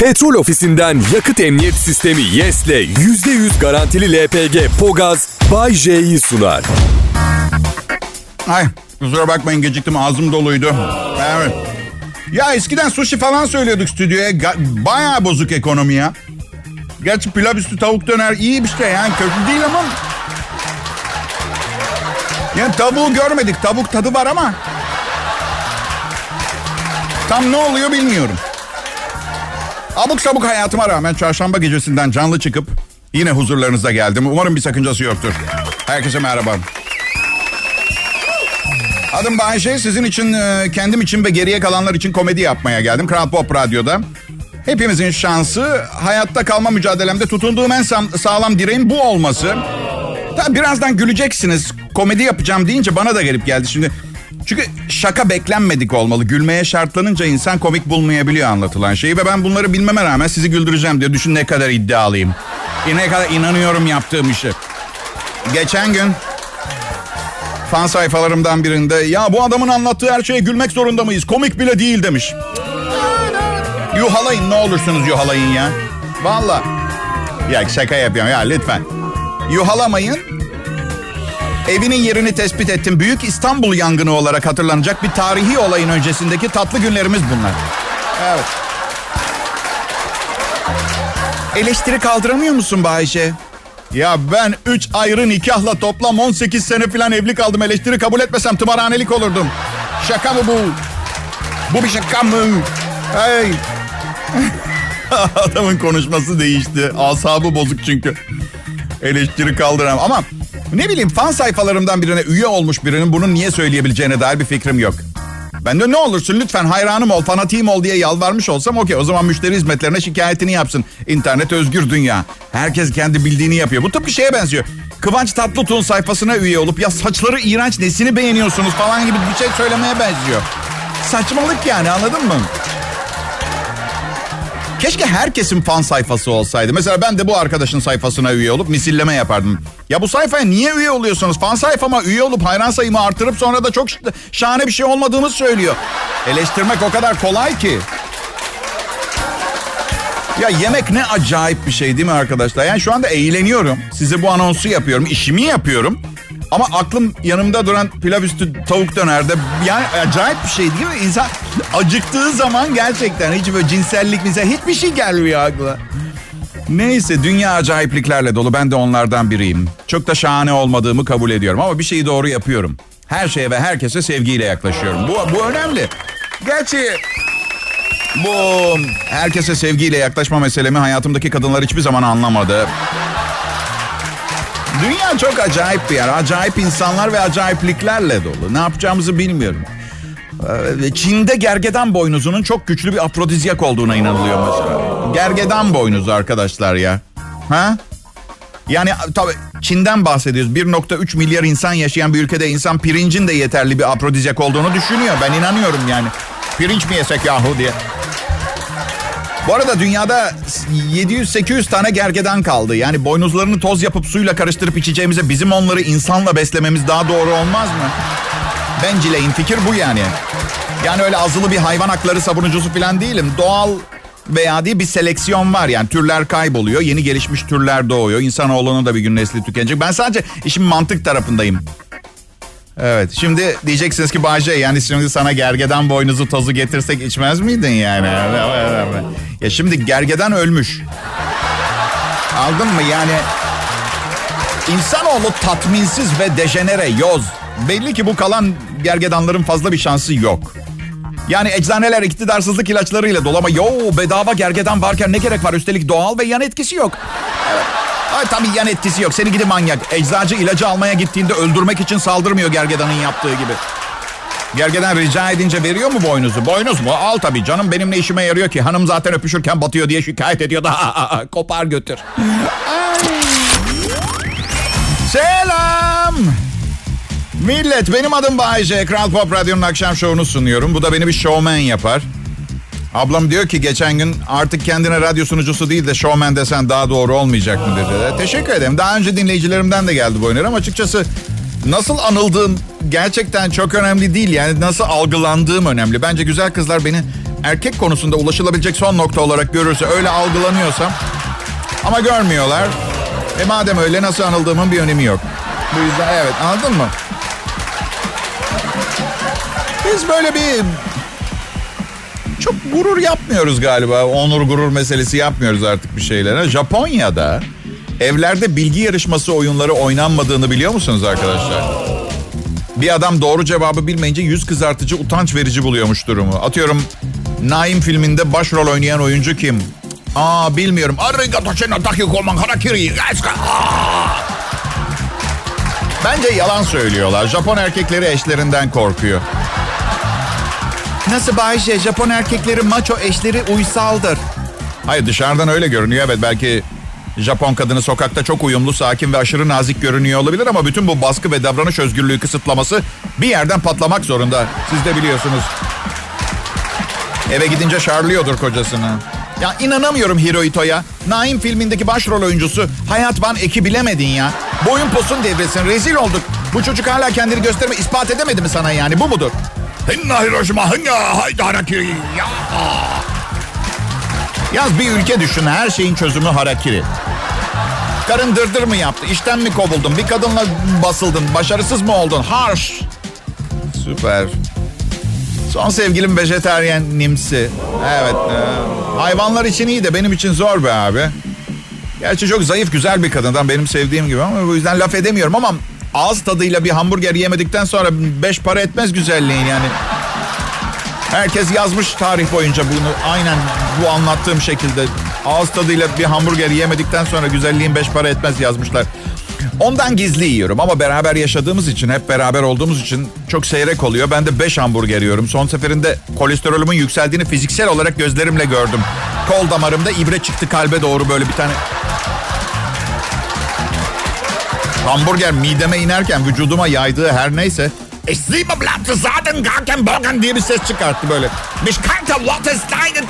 Petrol ofisinden yakıt emniyet sistemi YES'le %100 garantili LPG Pogaz Bay J'yi sunar. Ay kusura bakmayın geciktim ağzım doluydu. Evet. Ya eskiden sushi falan söylüyorduk stüdyoya. Ga- Bayağı bozuk ekonomi ya. Gerçi pilav üstü tavuk döner iyi bir şey yani kötü değil ama... Yani tavuğu görmedik. Tavuk tadı var ama... Tam ne oluyor bilmiyorum. Abuk sabuk hayatıma rağmen çarşamba gecesinden canlı çıkıp yine huzurlarınıza geldim. Umarım bir sakıncası yoktur. Herkese merhaba. Adım Bayşe. Sizin için, e, kendim için ve geriye kalanlar için komedi yapmaya geldim. Kral Pop Radyo'da. Hepimizin şansı hayatta kalma mücadelemde tutunduğum en sağlam direğin bu olması. Tabii birazdan güleceksiniz. Komedi yapacağım deyince bana da gelip geldi şimdi. Çünkü şaka beklenmedik olmalı. Gülmeye şartlanınca insan komik bulmayabiliyor anlatılan şeyi. Ve ben bunları bilmeme rağmen sizi güldüreceğim diye düşün ne kadar iddialıyım. E, Ne kadar inanıyorum yaptığım işe. Geçen gün fan sayfalarımdan birinde ya bu adamın anlattığı her şeye gülmek zorunda mıyız? Komik bile değil demiş. Yuhalayın ne olursunuz yuhalayın ya. Valla. Ya şaka yapıyorum ya lütfen. Yuhalamayın. Evinin yerini tespit ettim. Büyük İstanbul yangını olarak hatırlanacak bir tarihi olayın öncesindeki tatlı günlerimiz bunlar. Evet. Eleştiri kaldıramıyor musun Bayşe? Ya ben 3 ayrı nikahla toplam 18 sene falan evli kaldım. Eleştiri kabul etmesem tımarhanelik olurdum. Şaka mı bu? Bu bir şaka mı? Hey. Adamın konuşması değişti. Asabı bozuk çünkü. Eleştiri kaldıramam. Ama ne bileyim fan sayfalarımdan birine üye olmuş birinin bunu niye söyleyebileceğine dair bir fikrim yok. Ben de ne olursun lütfen hayranım ol, fanatiyim ol diye yalvarmış olsam okey. O zaman müşteri hizmetlerine şikayetini yapsın. İnternet özgür dünya. Herkes kendi bildiğini yapıyor. Bu tıpkı şeye benziyor. Kıvanç Tatlıtuğ'un sayfasına üye olup ya saçları iğrenç nesini beğeniyorsunuz falan gibi bir şey söylemeye benziyor. Saçmalık yani anladın mı? Keşke herkesin fan sayfası olsaydı. Mesela ben de bu arkadaşın sayfasına üye olup misilleme yapardım. Ya bu sayfaya niye üye oluyorsunuz? Fan sayfama üye olup hayran sayımı artırıp sonra da çok şahane bir şey olmadığımı söylüyor. Eleştirmek o kadar kolay ki. Ya yemek ne acayip bir şey değil mi arkadaşlar? Yani şu anda eğleniyorum. Size bu anonsu yapıyorum. işimi yapıyorum. Ama aklım yanımda duran pilav üstü tavuk dönerde yani acayip bir şey değil mi? İnsan acıktığı zaman gerçekten hiç böyle cinsellik bize hiçbir şey gelmiyor akla. Neyse dünya acayipliklerle dolu ben de onlardan biriyim. Çok da şahane olmadığımı kabul ediyorum ama bir şeyi doğru yapıyorum. Her şeye ve herkese sevgiyle yaklaşıyorum. Bu, bu önemli. Gerçi bu herkese sevgiyle yaklaşma meselemi hayatımdaki kadınlar hiçbir zaman anlamadı. Dünya çok acayip bir yer. Acayip insanlar ve acayipliklerle dolu. Ne yapacağımızı bilmiyorum. Ee, Çin'de gergedan boynuzunun çok güçlü bir afrodizyak olduğuna inanılıyor mesela. Gergedan boynuzu arkadaşlar ya. Ha? Yani tabii Çin'den bahsediyoruz. 1.3 milyar insan yaşayan bir ülkede insan pirincin de yeterli bir afrodizyak olduğunu düşünüyor. Ben inanıyorum yani. Pirinç mi yesek yahu diye. Bu arada dünyada 700-800 tane gergedan kaldı. Yani boynuzlarını toz yapıp suyla karıştırıp içeceğimize bizim onları insanla beslememiz daha doğru olmaz mı? Bencileyin fikir bu yani. Yani öyle azılı bir hayvan hakları savunucusu falan değilim. Doğal veya diye bir seleksiyon var. Yani türler kayboluyor. Yeni gelişmiş türler doğuyor. İnsanoğlunun da bir gün nesli tükenecek. Ben sadece işin mantık tarafındayım. Evet şimdi diyeceksiniz ki Bahçe yani şimdi sana gergedan boynuzu tozu getirsek içmez miydin yani? Ya şimdi gergedan ölmüş. Aldın mı yani? İnsanoğlu tatminsiz ve dejenere, yoz. Belli ki bu kalan gergedanların fazla bir şansı yok. Yani eczaneler iktidarsızlık ilaçlarıyla dolu ama yo bedava gergedan varken ne gerek var? Üstelik doğal ve yan etkisi yok. Ay, tabii yan etkisi yok. Seni gidi manyak. Eczacı ilacı almaya gittiğinde öldürmek için saldırmıyor gergedanın yaptığı gibi. Gergedan rica edince veriyor mu boynuzu? Boynuz mu? Al tabii canım benim ne işime yarıyor ki? Hanım zaten öpüşürken batıyor diye şikayet ediyor da kopar götür. Selam. Millet benim adım Bayece. Kral Pop Radyo'nun akşam şovunu sunuyorum. Bu da beni bir showman yapar. Ablam diyor ki geçen gün artık kendine radyo sunucusu değil de showman desen daha doğru olmayacak mı dedi. Teşekkür ederim. Daha önce dinleyicilerimden de geldi bu öneri ama açıkçası nasıl anıldığım gerçekten çok önemli değil. Yani nasıl algılandığım önemli. Bence güzel kızlar beni erkek konusunda ulaşılabilecek son nokta olarak görürse öyle algılanıyorsam ama görmüyorlar. E madem öyle nasıl anıldığımın bir önemi yok. Bu yüzden evet anladın mı? Biz böyle bir çok gurur yapmıyoruz galiba. Onur gurur meselesi yapmıyoruz artık bir şeylere. Japonya'da evlerde bilgi yarışması oyunları oynanmadığını biliyor musunuz arkadaşlar? Bir adam doğru cevabı bilmeyince yüz kızartıcı, utanç verici buluyormuş durumu. Atıyorum Naim filminde başrol oynayan oyuncu kim? Aa bilmiyorum. Bence yalan söylüyorlar. Japon erkekleri eşlerinden korkuyor. Nasıl Bayşe? Japon erkekleri maço eşleri uysaldır. Hayır dışarıdan öyle görünüyor. Evet belki Japon kadını sokakta çok uyumlu, sakin ve aşırı nazik görünüyor olabilir ama bütün bu baskı ve davranış özgürlüğü kısıtlaması bir yerden patlamak zorunda. Siz de biliyorsunuz. Eve gidince şarlıyordur kocasını. Ya inanamıyorum Hirohito'ya. Naim filmindeki başrol oyuncusu Hayat Van Eki bilemedin ya. Boyun posun devresin rezil olduk. Bu çocuk hala kendini gösterme ispat edemedi mi sana yani bu mudur? Hinna Hiroşima hinna hayda harakiri ya. Yaz bir ülke düşün her şeyin çözümü harakiri. Karın dırdır mı yaptı? İşten mi kovuldun? Bir kadınla basıldın? Başarısız mı oldun? Harş. Süper. Son sevgilim vejeteryen nimsi. Evet. E, hayvanlar için iyi de benim için zor be abi. Gerçi çok zayıf güzel bir kadından benim sevdiğim gibi ama bu yüzden laf edemiyorum ama ağız tadıyla bir hamburger yemedikten sonra beş para etmez güzelliğin yani. Herkes yazmış tarih boyunca bunu aynen bu anlattığım şekilde. Ağız tadıyla bir hamburger yemedikten sonra güzelliğin beş para etmez yazmışlar. Ondan gizli yiyorum ama beraber yaşadığımız için, hep beraber olduğumuz için çok seyrek oluyor. Ben de 5 hamburger yiyorum. Son seferinde kolesterolümün yükseldiğini fiziksel olarak gözlerimle gördüm. Kol damarımda ibre çıktı kalbe doğru böyle bir tane. Hamburger mideme inerken vücuduma yaydığı her neyse Ich liebe Blatte zaten garken borgen diye bir ses çıkarttı böyle. Mich kannte deinen...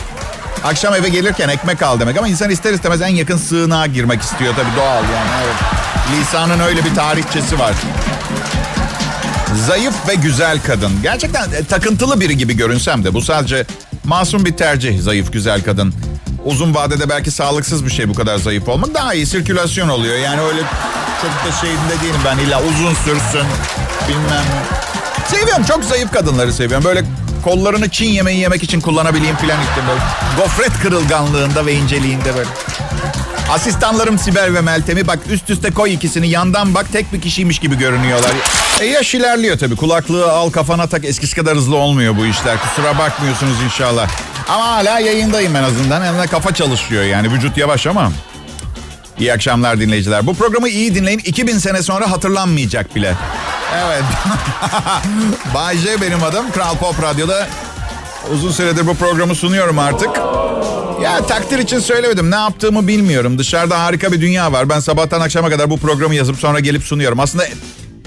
Akşam eve gelirken ekmek al demek ama insan ister istemez en yakın sığınağa girmek istiyor tabii doğal yani. Evet. Lisanın öyle bir tarihçesi var. Zayıf ve güzel kadın. Gerçekten e, takıntılı biri gibi görünsem de bu sadece masum bir tercih zayıf güzel kadın. Uzun vadede belki sağlıksız bir şey bu kadar zayıf olmak. Daha iyi sirkülasyon oluyor. Yani öyle çok da şeyinde değilim ben illa uzun sürsün bilmem. Seviyorum çok zayıf kadınları seviyorum. Böyle kollarını Çin yemeği yemek için kullanabileyim falan işte böyle. Gofret kırılganlığında ve inceliğinde böyle. Asistanlarım Sibel ve Meltem'i bak üst üste koy ikisini yandan bak tek bir kişiymiş gibi görünüyorlar. E yaş ilerliyor tabii kulaklığı al kafana tak eskisi kadar hızlı olmuyor bu işler kusura bakmıyorsunuz inşallah. Ama hala yayındayım en azından en kafa çalışıyor yani vücut yavaş ama. İyi akşamlar dinleyiciler. Bu programı iyi dinleyin 2000 sene sonra hatırlanmayacak bile. Evet. Bay J benim adım. Kral Pop Radyo'da uzun süredir bu programı sunuyorum artık. Ya takdir için söylemedim. Ne yaptığımı bilmiyorum. Dışarıda harika bir dünya var. Ben sabahtan akşama kadar bu programı yazıp sonra gelip sunuyorum. Aslında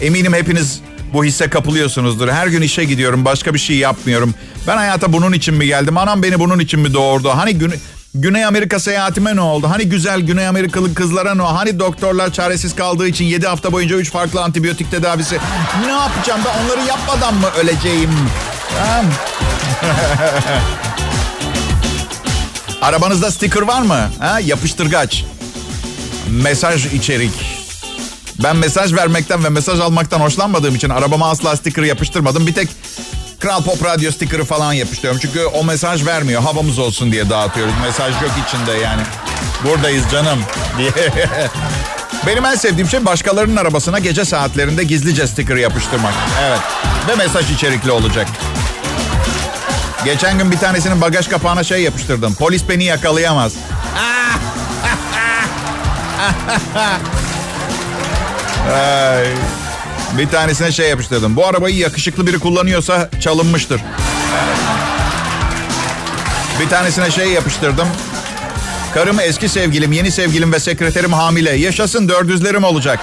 eminim hepiniz bu hisse kapılıyorsunuzdur. Her gün işe gidiyorum. Başka bir şey yapmıyorum. Ben hayata bunun için mi geldim? Anam beni bunun için mi doğurdu? Hani gün, Güney Amerika seyahatime ne oldu? Hani güzel Güney Amerikalı kızlara ne oldu? Hani doktorlar çaresiz kaldığı için 7 hafta boyunca 3 farklı antibiyotik tedavisi. Ne yapacağım ben onları yapmadan mı öleceğim? Arabanızda sticker var mı? Ha? Yapıştırgaç. Mesaj içerik. Ben mesaj vermekten ve mesaj almaktan hoşlanmadığım için arabama asla sticker yapıştırmadım. Bir tek Kral Pop Radyo stikeri falan yapıştırıyorum. Çünkü o mesaj vermiyor. Havamız olsun diye dağıtıyoruz. Mesaj yok içinde yani. Buradayız canım diye. Benim en sevdiğim şey başkalarının arabasına gece saatlerinde gizlice sticker yapıştırmak. Evet. Ve mesaj içerikli olacak. Geçen gün bir tanesinin bagaj kapağına şey yapıştırdım. Polis beni yakalayamaz. Ay. Bir tanesine şey yapıştırdım. Bu arabayı yakışıklı biri kullanıyorsa çalınmıştır. Bir tanesine şey yapıştırdım. Karım, eski sevgilim, yeni sevgilim ve sekreterim hamile. Yaşasın dördüzlerim olacak.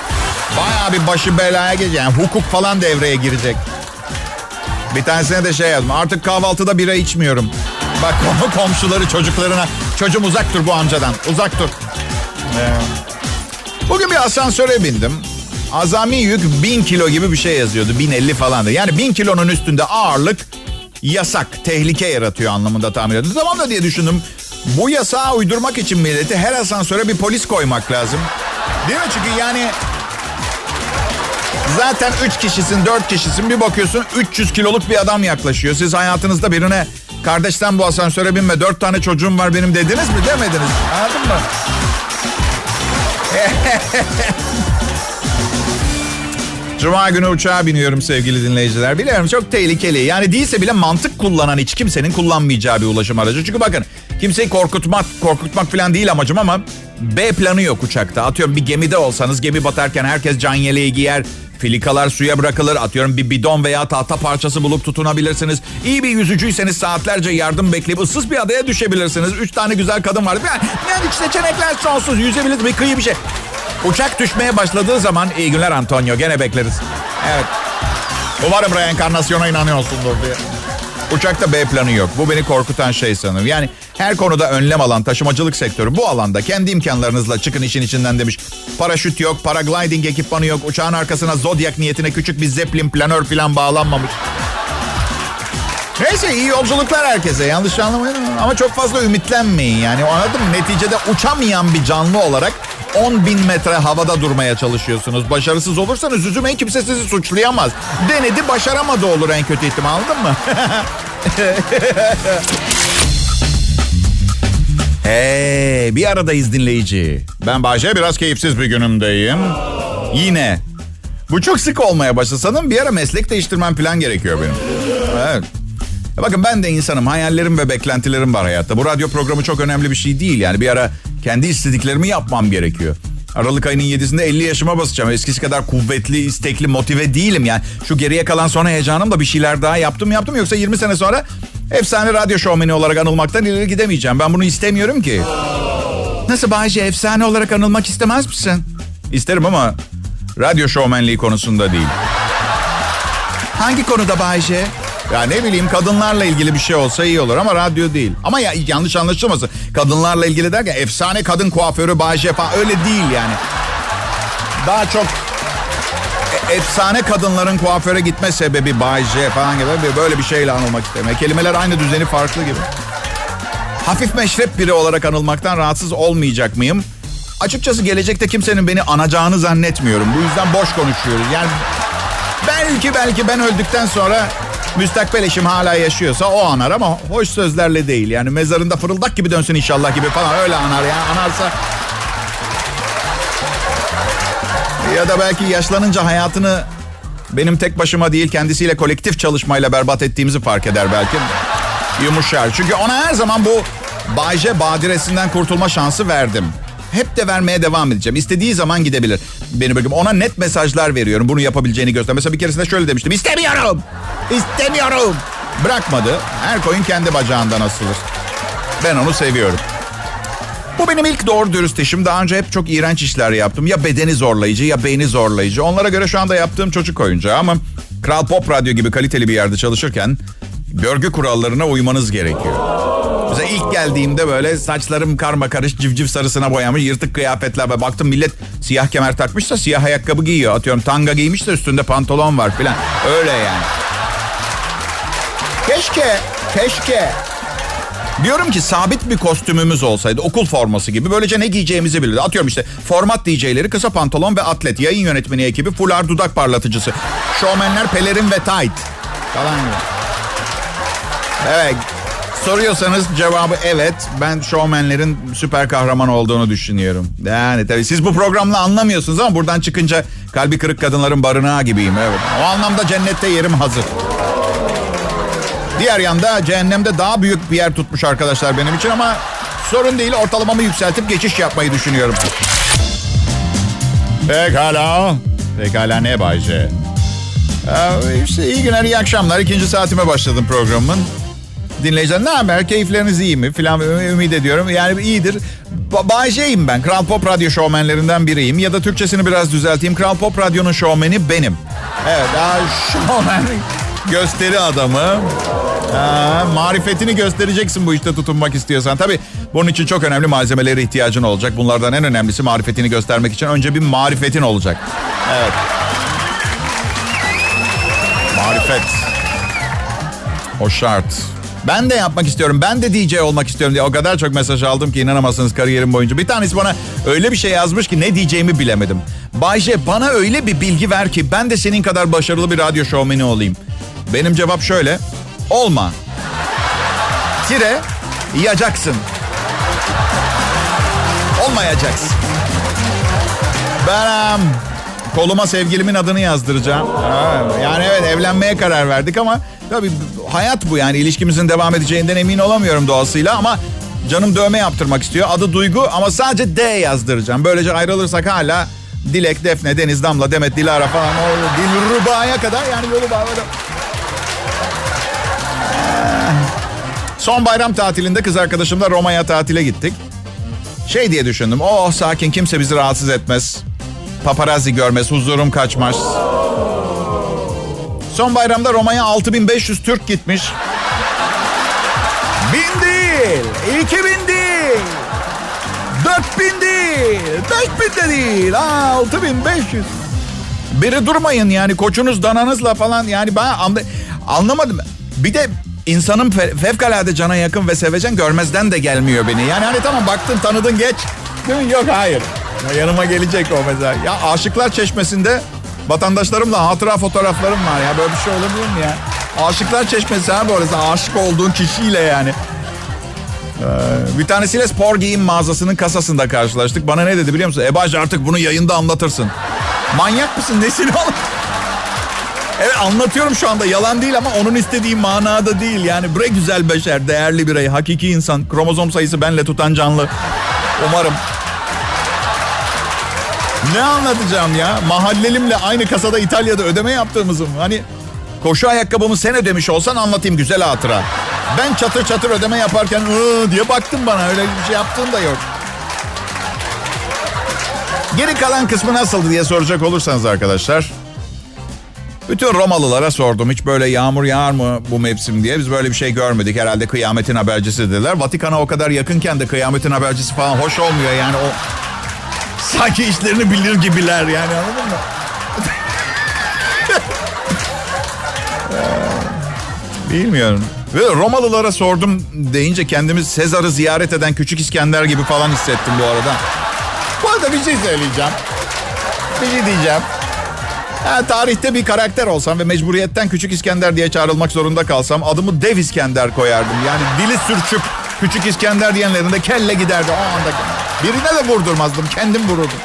Baya bir başı belaya gelecek. Yani hukuk falan devreye girecek. Bir tanesine de şey yazdım. Artık kahvaltıda bira içmiyorum. Bak komşuları çocuklarına. Çocuğum uzak dur bu amcadan. Uzak dur. Ee, bugün bir asansöre bindim. Azami yük 1000 kilo gibi bir şey yazıyordu. 1050 falandı. Yani 1000 kilonun üstünde ağırlık yasak, tehlike yaratıyor anlamında tahmin ediyorum. Tamam da diye düşündüm. Bu yasağı uydurmak için milleti her asansöre bir polis koymak lazım. Değil mi? Çünkü yani Zaten 3 kişisin, 4 kişisin. Bir bakıyorsun 300 kiloluk bir adam yaklaşıyor. Siz hayatınızda birine kardeşten bu asansöre binme 4 tane çocuğum var benim dediniz mi? Demediniz. Anladın mı? Cuma günü uçağa biniyorum sevgili dinleyiciler. Biliyorum çok tehlikeli. Yani değilse bile mantık kullanan hiç kimsenin kullanmayacağı bir ulaşım aracı. Çünkü bakın kimseyi korkutmak, korkutmak falan değil amacım ama B planı yok uçakta. Atıyorum bir gemide olsanız gemi batarken herkes can yeleği giyer. Filikalar suya bırakılır. Atıyorum bir bidon veya tahta parçası bulup tutunabilirsiniz. İyi bir yüzücüyseniz saatlerce yardım bekleyip ıssız bir adaya düşebilirsiniz. Üç tane güzel kadın var. Yani, yani seçenekler sonsuz. Yüzebilirsiniz bir kıyı bir şey. Uçak düşmeye başladığı zaman iyi günler Antonio gene bekleriz. Evet. Umarım reenkarnasyona inanıyorsundur diye. Uçakta B planı yok. Bu beni korkutan şey sanırım. Yani her konuda önlem alan taşımacılık sektörü bu alanda kendi imkanlarınızla çıkın işin içinden demiş. Paraşüt yok, paragliding ekipmanı yok, uçağın arkasına zodyak niyetine küçük bir zeplin planör falan bağlanmamış. Neyse iyi yolculuklar herkese yanlış anlamayın ama çok fazla ümitlenmeyin yani anladın mı? Neticede uçamayan bir canlı olarak 10 bin metre havada durmaya çalışıyorsunuz. Başarısız olursanız üzülmeyin kimse sizi suçlayamaz. Denedi başaramadı olur en kötü ihtimal anladın mı? hey bir aradayız dinleyici. Ben Bahçe biraz keyifsiz bir günümdeyim. Yine. Bu çok sık olmaya başladı. Sanırım bir ara meslek değiştirmem plan gerekiyor benim. Evet. Bakın ben de insanım. Hayallerim ve beklentilerim var hayatta. Bu radyo programı çok önemli bir şey değil. Yani bir ara kendi istediklerimi yapmam gerekiyor. Aralık ayının 7'sinde 50 yaşıma basacağım. Eskisi kadar kuvvetli, istekli, motive değilim yani. Şu geriye kalan sonra heyecanım da bir şeyler daha yaptım yaptım. Yoksa 20 sene sonra efsane radyo şovmeni olarak anılmaktan ileri gidemeyeceğim. Ben bunu istemiyorum ki. Nasıl Bayce efsane olarak anılmak istemez misin? İsterim ama radyo şovmenliği konusunda değil. Hangi konuda Bayce? Ya ne bileyim kadınlarla ilgili bir şey olsa iyi olur ama radyo değil. Ama ya yanlış anlaşılmasın. Kadınlarla ilgili derken efsane kadın kuaförü Bayce falan öyle değil yani. Daha çok e, efsane kadınların kuaföre gitme sebebi Bayce falan gibi böyle bir şeyle anılmak istemiyorum. Kelimeler aynı düzeni farklı gibi. Hafif meşrep biri olarak anılmaktan rahatsız olmayacak mıyım? Açıkçası gelecekte kimsenin beni anacağını zannetmiyorum. Bu yüzden boş konuşuyoruz. Yani belki belki ben öldükten sonra müstakbel eşim hala yaşıyorsa o anar ama hoş sözlerle değil. Yani mezarında fırıldak gibi dönsün inşallah gibi falan öyle anar ya. Anarsa ya da belki yaşlanınca hayatını benim tek başıma değil kendisiyle kolektif çalışmayla berbat ettiğimizi fark eder belki. Yumuşar. Çünkü ona her zaman bu Bayce badiresinden kurtulma şansı verdim. Hep de vermeye devam edeceğim. İstediği zaman gidebilir. Beni bakın ona net mesajlar veriyorum. Bunu yapabileceğini göster. Mesela bir keresinde şöyle demiştim. İstemiyorum. İstemiyorum. Bırakmadı. Her koyun kendi bacağından asılır. Ben onu seviyorum. Bu benim ilk doğru dürüst işim. Daha önce hep çok iğrenç işler yaptım. Ya bedeni zorlayıcı ya beyni zorlayıcı. Onlara göre şu anda yaptığım çocuk oyuncağı ama Kral Pop Radyo gibi kaliteli bir yerde çalışırken görgü kurallarına uymanız gerekiyor. Mesela ilk geldiğimde böyle saçlarım karma karış civciv sarısına boyamış yırtık kıyafetler. Baktım millet siyah kemer takmışsa siyah ayakkabı giyiyor. Atıyorum tanga giymiş de üstünde pantolon var filan. Öyle yani. Keşke, keşke Diyorum ki sabit bir kostümümüz olsaydı okul forması gibi böylece ne giyeceğimizi bilirdi. Atıyorum işte format DJ'leri kısa pantolon ve atlet. Yayın yönetmeni ekibi fular dudak parlatıcısı. Şovmenler pelerin ve tight. Falan gibi. Evet Soruyorsanız cevabı evet. Ben şovmenlerin süper kahraman olduğunu düşünüyorum. Yani tabii siz bu programla anlamıyorsunuz ama buradan çıkınca kalbi kırık kadınların barınağı gibiyim. Evet. O anlamda cennette yerim hazır. Diğer yanda cehennemde daha büyük bir yer tutmuş arkadaşlar benim için ama sorun değil ortalamamı yükseltip geçiş yapmayı düşünüyorum. Pekala. Pekala ne Bayce? Ee, iyi günler, iyi akşamlar. İkinci saatime başladım programın dinleyiciler. Ne haber? Keyifleriniz iyi mi? Filan ümit ediyorum. Yani iyidir. Ba Bayce'yim ben. Kral Pop Radyo şovmenlerinden biriyim. Ya da Türkçesini biraz düzelteyim. Kral Pop Radyo'nun şovmeni benim. Evet. Daha şovmen gösteri adamı. Ha, marifetini göstereceksin bu işte tutunmak istiyorsan. Tabii bunun için çok önemli malzemelere ihtiyacın olacak. Bunlardan en önemlisi marifetini göstermek için önce bir marifetin olacak. Evet. Marifet. O şart. Ben de yapmak istiyorum. Ben de DJ olmak istiyorum diye o kadar çok mesaj aldım ki inanamazsınız kariyerim boyunca. Bir tanesi bana öyle bir şey yazmış ki ne diyeceğimi bilemedim. Bayce bana öyle bir bilgi ver ki ben de senin kadar başarılı bir radyo şovmeni olayım. Benim cevap şöyle. Olma. Tire yacaksın. Olmayacaksın. Ben um, koluma sevgilimin adını yazdıracağım. Yani evet evlenmeye karar verdik ama tabii hayat bu yani ilişkimizin devam edeceğinden emin olamıyorum doğasıyla ama canım dövme yaptırmak istiyor. Adı Duygu ama sadece D yazdıracağım. Böylece ayrılırsak hala Dilek, Defne, Deniz, Damla, Demet, Dilara falan o Dilruba'ya kadar yani yolu bağladım. Son bayram tatilinde kız arkadaşımla Roma'ya tatile gittik. Şey diye düşündüm. Oh sakin kimse bizi rahatsız etmez. Paparazzi görmez, huzurum kaçmaz. Son bayramda Roma'ya 6500 Türk gitmiş. Bin değil, iki bin değil, dört bin değil, beş bin de değil, altı bin beş yüz. Biri durmayın yani koçunuz dananızla falan yani ben anlamadım. Bir de insanın fe- fevkalade cana yakın ve sevecen görmezden de gelmiyor beni. Yani hani tamam baktın tanıdın geç. Değil mi? Yok hayır. Ya yanıma gelecek o mesela. Ya Aşıklar Çeşmesi'nde vatandaşlarımla hatıra fotoğraflarım var ya. Böyle bir şey olabilir mi ya? Aşıklar Çeşmesi ha böyle aşık olduğun kişiyle yani. Ee, bir tanesiyle spor giyim mağazasının kasasında karşılaştık. Bana ne dedi biliyor musun? Ebaj artık bunu yayında anlatırsın. Manyak mısın? Nesin oğlum? Evet anlatıyorum şu anda yalan değil ama onun istediği manada değil. Yani bre güzel beşer, değerli birey, hakiki insan. Kromozom sayısı benle tutan canlı. Umarım. Ne anlatacağım ya? Mahallelimle aynı kasada İtalya'da ödeme yaptığımızı mı? Hani koşu ayakkabımı sen ödemiş olsan anlatayım güzel hatıra. Ben çatır çatır ödeme yaparken ıı diye baktım bana öyle bir şey yaptığın da yok. Geri kalan kısmı nasıldı diye soracak olursanız arkadaşlar. Bütün Romalılara sordum hiç böyle yağmur yağar mı bu mevsim diye. Biz böyle bir şey görmedik herhalde kıyametin habercisi dediler. Vatikan'a o kadar yakınken de kıyametin habercisi falan hoş olmuyor yani o... Sanki işlerini bilir gibiler yani anladın mı? Bilmiyorum. Ve Romalılara sordum deyince kendimi Sezar'ı ziyaret eden Küçük İskender gibi falan hissettim bu arada. Bu arada bir şey söyleyeceğim. Bir şey diyeceğim. Ha, tarihte bir karakter olsam ve mecburiyetten Küçük İskender diye çağrılmak zorunda kalsam adımı Dev İskender koyardım. Yani dili sürçüp Küçük İskender diyenlerin de kelle giderdi o anda. Birine de vurdurmazdım kendim vururdum.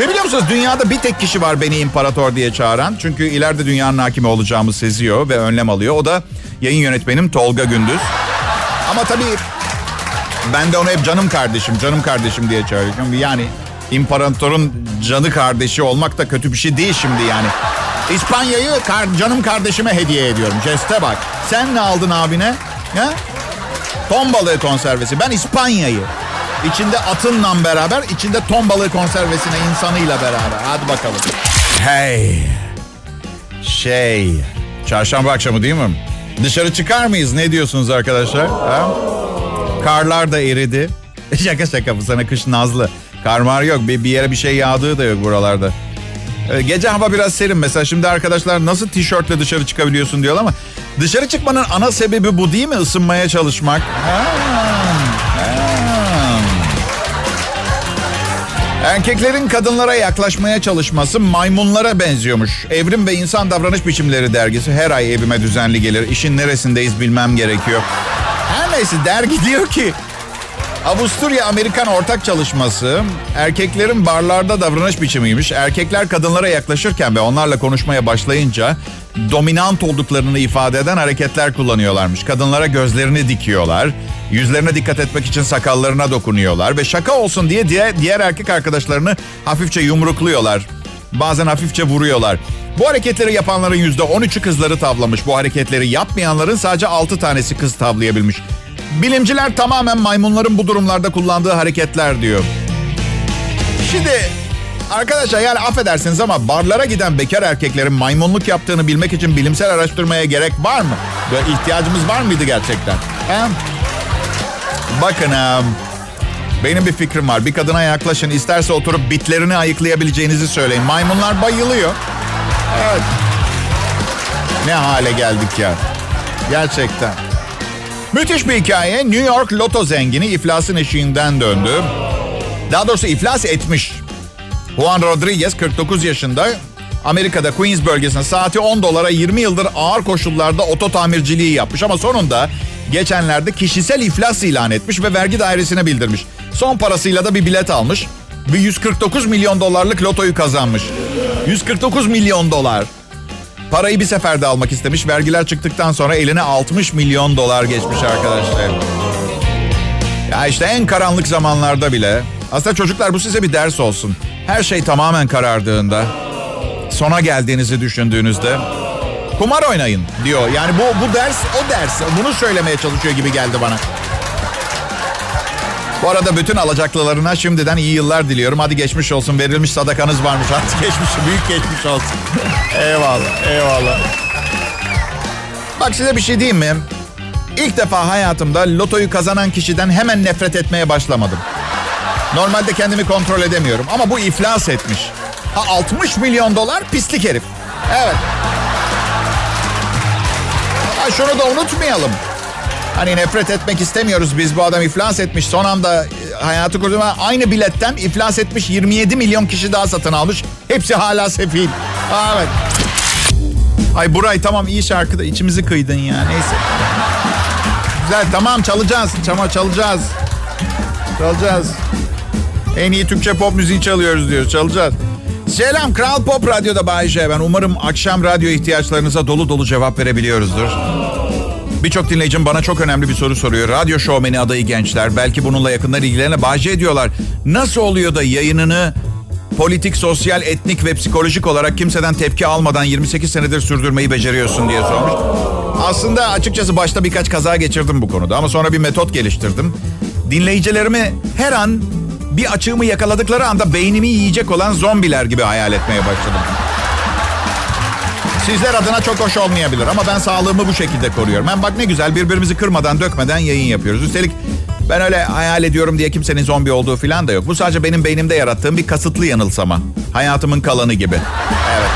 Ve biliyor musunuz dünyada bir tek kişi var beni imparator diye çağıran. Çünkü ileride dünyanın hakimi olacağımı seziyor ve önlem alıyor. O da yayın yönetmenim Tolga Gündüz. Ama tabii ben de onu hep canım kardeşim, canım kardeşim diye çağırıyorum. Yani imparatorun canı kardeşi olmak da kötü bir şey değil şimdi yani. İspanya'yı kar, canım kardeşime hediye ediyorum. Jeste bak. Sen ne aldın abine? Ha? Ton balığı konservesi. Ben İspanya'yı. İçinde atınla beraber, içinde ton balığı konservesine insanıyla beraber. Hadi bakalım. Hey. Şey. Çarşamba akşamı değil mi? Dışarı çıkar mıyız? Ne diyorsunuz arkadaşlar? Ha? Karlar da eridi. şaka şaka bu sana kış nazlı. Karmar yok. Bir, bir yere bir şey yağdığı da yok buralarda. Ee, gece hava biraz serin mesela. Şimdi arkadaşlar nasıl tişörtle dışarı çıkabiliyorsun diyorlar ama dışarı çıkmanın ana sebebi bu değil mi? Isınmaya çalışmak. Erkeklerin kadınlara yaklaşmaya çalışması maymunlara benziyormuş. Evrim ve İnsan Davranış Biçimleri dergisi her ay evime düzenli gelir. İşin neresindeyiz bilmem gerekiyor. Her neyse dergi diyor ki Avusturya Amerikan ortak çalışması erkeklerin barlarda davranış biçimiymiş. Erkekler kadınlara yaklaşırken ve onlarla konuşmaya başlayınca dominant olduklarını ifade eden hareketler kullanıyorlarmış. Kadınlara gözlerini dikiyorlar. Yüzlerine dikkat etmek için sakallarına dokunuyorlar ve şaka olsun diye diğer, diğer erkek arkadaşlarını hafifçe yumrukluyorlar. Bazen hafifçe vuruyorlar. Bu hareketleri yapanların yüzde 13'ü kızları tavlamış. Bu hareketleri yapmayanların sadece 6 tanesi kız tavlayabilmiş. Bilimciler tamamen maymunların bu durumlarda kullandığı hareketler diyor. Şimdi arkadaşlar yani affedersiniz ama barlara giden bekar erkeklerin maymunluk yaptığını bilmek için bilimsel araştırmaya gerek var mı? Böyle ihtiyacımız var mıydı gerçekten? He? Bakın benim bir fikrim var. Bir kadına yaklaşın. isterse oturup bitlerini ayıklayabileceğinizi söyleyin. Maymunlar bayılıyor. Evet. Ne hale geldik ya. Gerçekten. Müthiş bir hikaye. New York loto zengini iflasın eşiğinden döndü. Daha doğrusu iflas etmiş. Juan Rodriguez 49 yaşında. Amerika'da Queens bölgesinde saati 10 dolara 20 yıldır ağır koşullarda oto tamirciliği yapmış. Ama sonunda geçenlerde kişisel iflas ilan etmiş ve vergi dairesine bildirmiş. Son parasıyla da bir bilet almış. Ve 149 milyon dolarlık lotoyu kazanmış. 149 milyon dolar. Parayı bir seferde almak istemiş. Vergiler çıktıktan sonra eline 60 milyon dolar geçmiş arkadaşlar. Ya işte en karanlık zamanlarda bile. Aslında çocuklar bu size bir ders olsun. Her şey tamamen karardığında, sona geldiğinizi düşündüğünüzde kumar oynayın diyor. Yani bu bu ders o ders. Bunu söylemeye çalışıyor gibi geldi bana. Bu arada bütün alacaklılarına şimdiden iyi yıllar diliyorum. Hadi geçmiş olsun. Verilmiş sadakanız varmış. Hadi geçmiş, büyük geçmiş olsun. eyvallah, eyvallah. Bak size bir şey diyeyim mi? İlk defa hayatımda lotoyu kazanan kişiden hemen nefret etmeye başlamadım. Normalde kendimi kontrol edemiyorum ama bu iflas etmiş. Ha 60 milyon dolar pislik herif. Evet. Ha şunu da unutmayalım. Hani nefret etmek istemiyoruz biz bu adam iflas etmiş. Son anda e, hayatı kurdu ama aynı biletten iflas etmiş 27 milyon kişi daha satın almış. Hepsi hala sefil. Ha, evet. Ay Buray tamam iyi şarkı da içimizi kıydın ya neyse. Güzel tamam çalacağız. Çama çalacağız. Çalacağız. En iyi Türkçe pop müziği çalıyoruz diyoruz. Çalacağız. Selam Kral Pop Radyo'da Bay J. Ben umarım akşam radyo ihtiyaçlarınıza dolu dolu cevap verebiliyoruzdur. Birçok dinleyicim bana çok önemli bir soru soruyor. Radyo şovmeni adayı gençler belki bununla yakından ilgilerine Bay J diyorlar. Nasıl oluyor da yayınını politik, sosyal, etnik ve psikolojik olarak kimseden tepki almadan 28 senedir sürdürmeyi beceriyorsun diye sormuş. Aslında açıkçası başta birkaç kaza geçirdim bu konuda ama sonra bir metot geliştirdim. Dinleyicilerimi her an bir açığımı yakaladıkları anda beynimi yiyecek olan zombiler gibi hayal etmeye başladım. Sizler adına çok hoş olmayabilir ama ben sağlığımı bu şekilde koruyorum. Ben bak ne güzel birbirimizi kırmadan dökmeden yayın yapıyoruz. Üstelik ben öyle hayal ediyorum diye kimsenin zombi olduğu falan da yok. Bu sadece benim beynimde yarattığım bir kasıtlı yanılsama. Hayatımın kalanı gibi. Evet.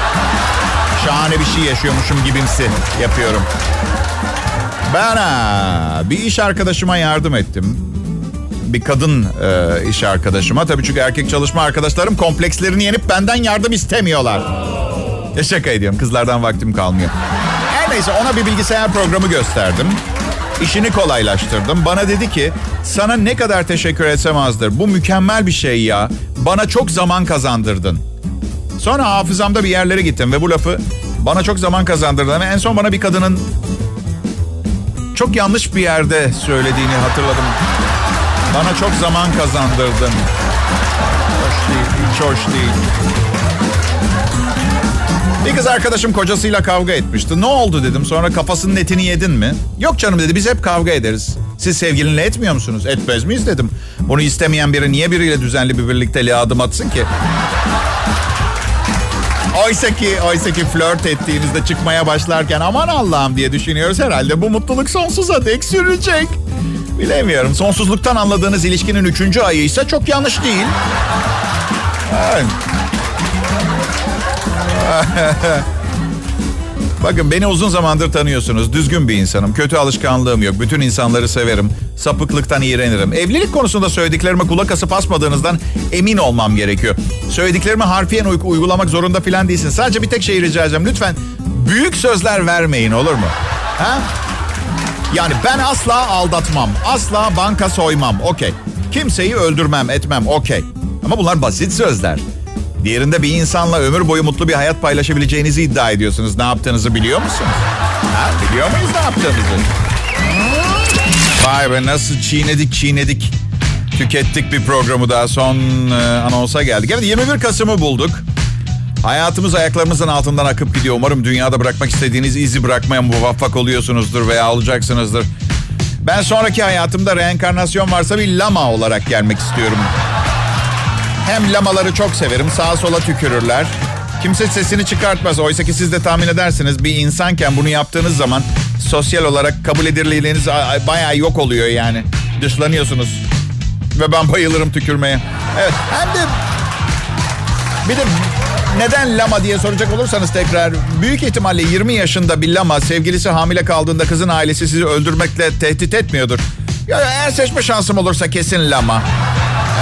Şahane bir şey yaşıyormuşum gibimsi yapıyorum. Ben bir iş arkadaşıma yardım ettim. Bir kadın e, iş arkadaşıma. Tabii çünkü erkek çalışma arkadaşlarım komplekslerini yenip benden yardım istemiyorlar. Ya şaka ediyorum. Kızlardan vaktim kalmıyor. Her neyse ona bir bilgisayar programı gösterdim. İşini kolaylaştırdım. Bana dedi ki sana ne kadar teşekkür etsem azdır. Bu mükemmel bir şey ya. Bana çok zaman kazandırdın. Sonra hafızamda bir yerlere gittim ve bu lafı bana çok zaman kazandırdın. Ve en son bana bir kadının çok yanlış bir yerde söylediğini hatırladım. Bana çok zaman kazandırdın. Hoş değil, hiç hoş değil. Bir kız arkadaşım kocasıyla kavga etmişti. Ne oldu dedim. Sonra kafasının etini yedin mi? Yok canım dedi. Biz hep kavga ederiz. Siz sevgilinle etmiyor musunuz? Etmez miyiz dedim. Bunu istemeyen biri niye biriyle düzenli bir birlikteliğe adım atsın ki? Oysa ki, oysa ki flört ettiğinizde çıkmaya başlarken aman Allah'ım diye düşünüyoruz. Herhalde bu mutluluk sonsuza dek sürecek. Bilemiyorum. Sonsuzluktan anladığınız ilişkinin üçüncü ayı ise çok yanlış değil. Evet. Bakın beni uzun zamandır tanıyorsunuz. Düzgün bir insanım. Kötü alışkanlığım yok. Bütün insanları severim. Sapıklıktan iğrenirim. Evlilik konusunda söylediklerime kulak asıp asmadığınızdan emin olmam gerekiyor. Söylediklerimi harfiyen uy- uygulamak zorunda falan değilsin. Sadece bir tek şey rica edeceğim. Lütfen büyük sözler vermeyin olur mu? Ha? Yani ben asla aldatmam. Asla banka soymam. Okey. Kimseyi öldürmem, etmem. Okey. Ama bunlar basit sözler. Diğerinde bir insanla ömür boyu mutlu bir hayat paylaşabileceğinizi iddia ediyorsunuz. Ne yaptığınızı biliyor musunuz? Ha, biliyor muyuz ne yaptığımızı? Vay be nasıl çiğnedik çiğnedik. Tükettik bir programı daha son e, anonsa geldik. Evet 21 Kasım'ı bulduk. Hayatımız ayaklarımızın altından akıp gidiyor. Umarım dünyada bırakmak istediğiniz izi bırakmaya muvaffak oluyorsunuzdur veya olacaksınızdır. Ben sonraki hayatımda reenkarnasyon varsa bir lama olarak gelmek istiyorum. Hem lamaları çok severim. Sağa sola tükürürler. Kimse sesini çıkartmaz. Oysa ki siz de tahmin edersiniz bir insanken bunu yaptığınız zaman sosyal olarak kabul edilirliğiniz bayağı yok oluyor yani. Dışlanıyorsunuz. Ve ben bayılırım tükürmeye. Evet hem de bir de neden lama diye soracak olursanız tekrar büyük ihtimalle 20 yaşında bir lama sevgilisi hamile kaldığında kızın ailesi sizi öldürmekle tehdit etmiyordur. Ya eğer seçme şansım olursa kesin lama.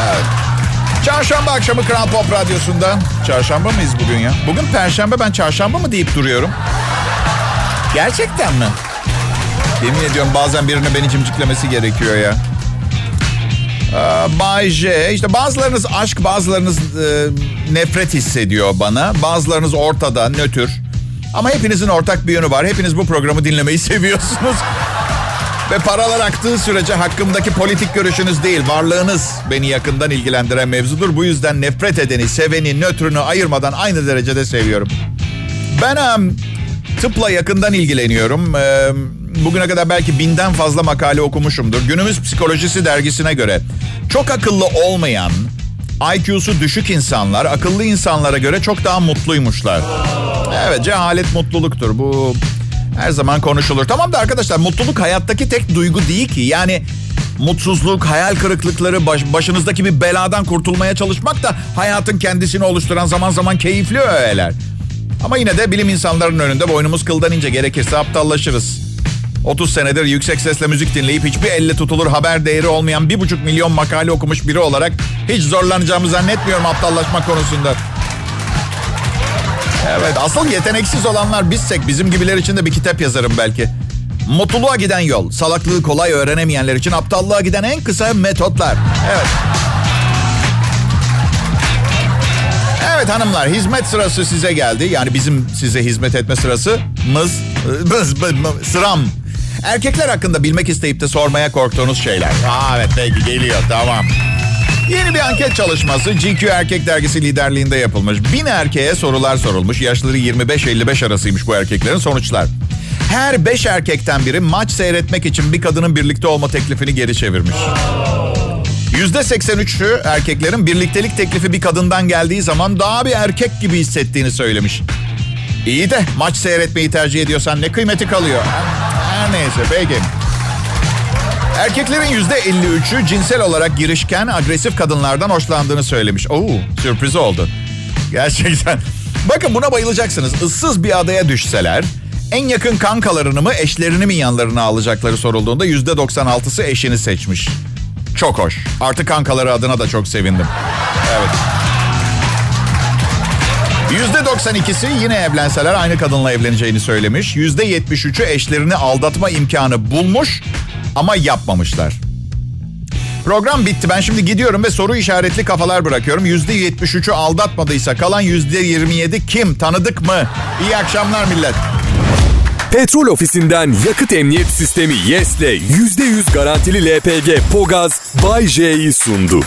Evet. Çarşamba akşamı Kral Pop Radyosu'nda. Çarşamba mıyız bugün ya? Bugün Perşembe ben çarşamba mı deyip duruyorum. Gerçekten mi? Yemin ediyorum bazen birine beni cimciklemesi gerekiyor ya. Ee, Bay J. İşte bazılarınız aşk, bazılarınız e, nefret hissediyor bana. Bazılarınız ortada, nötr. Ama hepinizin ortak bir yönü var. Hepiniz bu programı dinlemeyi seviyorsunuz. Ve paralar aktığı sürece hakkımdaki politik görüşünüz değil, varlığınız beni yakından ilgilendiren mevzudur. Bu yüzden nefret edeni, seveni, nötrünü ayırmadan aynı derecede seviyorum. Ben um, tıpla yakından ilgileniyorum. Ee, bugüne kadar belki binden fazla makale okumuşumdur. Günümüz Psikolojisi dergisine göre çok akıllı olmayan, IQ'su düşük insanlar akıllı insanlara göre çok daha mutluymuşlar. Evet cehalet mutluluktur. Bu her zaman konuşulur. Tamam da arkadaşlar mutluluk hayattaki tek duygu değil ki. Yani mutsuzluk, hayal kırıklıkları, baş, başınızdaki bir beladan kurtulmaya çalışmak da hayatın kendisini oluşturan zaman zaman keyifli öğeler. Ama yine de bilim insanlarının önünde boynumuz kıldan ince gerekirse aptallaşırız. 30 senedir yüksek sesle müzik dinleyip hiçbir elle tutulur haber değeri olmayan bir buçuk milyon makale okumuş biri olarak hiç zorlanacağımı zannetmiyorum aptallaşma konusunda. Evet asıl yeteneksiz olanlar bizsek bizim gibiler için de bir kitap yazarım belki. Mutluluğa giden yol. Salaklığı kolay öğrenemeyenler için aptallığa giden en kısa metotlar. Evet. Evet hanımlar hizmet sırası size geldi. Yani bizim size hizmet etme sırası mız, mız, mız, mız sıram. Erkekler hakkında bilmek isteyip de sormaya korktuğunuz şeyler. Aa, evet belki geliyor tamam. Yeni bir anket çalışması GQ Erkek Dergisi liderliğinde yapılmış. Bin erkeğe sorular sorulmuş. Yaşları 25-55 arasıymış bu erkeklerin sonuçlar. Her beş erkekten biri maç seyretmek için bir kadının birlikte olma teklifini geri çevirmiş. %83'ü erkeklerin birliktelik teklifi bir kadından geldiği zaman daha bir erkek gibi hissettiğini söylemiş. İyi de maç seyretmeyi tercih ediyorsan ne kıymeti kalıyor? Her neyse peki. Erkeklerin %53'ü cinsel olarak girişken, agresif kadınlardan hoşlandığını söylemiş. Oo, sürpriz oldu. Gerçekten. Bakın buna bayılacaksınız. Issız bir adaya düşseler en yakın kankalarını mı eşlerini mi yanlarına alacakları sorulduğunda %96'sı eşini seçmiş. Çok hoş. Artık kankaları adına da çok sevindim. Evet. %92'si yine evlenseler aynı kadınla evleneceğini söylemiş. %73'ü eşlerini aldatma imkanı bulmuş ama yapmamışlar. Program bitti. Ben şimdi gidiyorum ve soru işaretli kafalar bırakıyorum. %73'ü aldatmadıysa kalan %27 kim? Tanıdık mı? İyi akşamlar millet. Petrol ofisinden yakıt emniyet sistemi YES'le %100 garantili LPG Pogaz Bay J'yi sundu.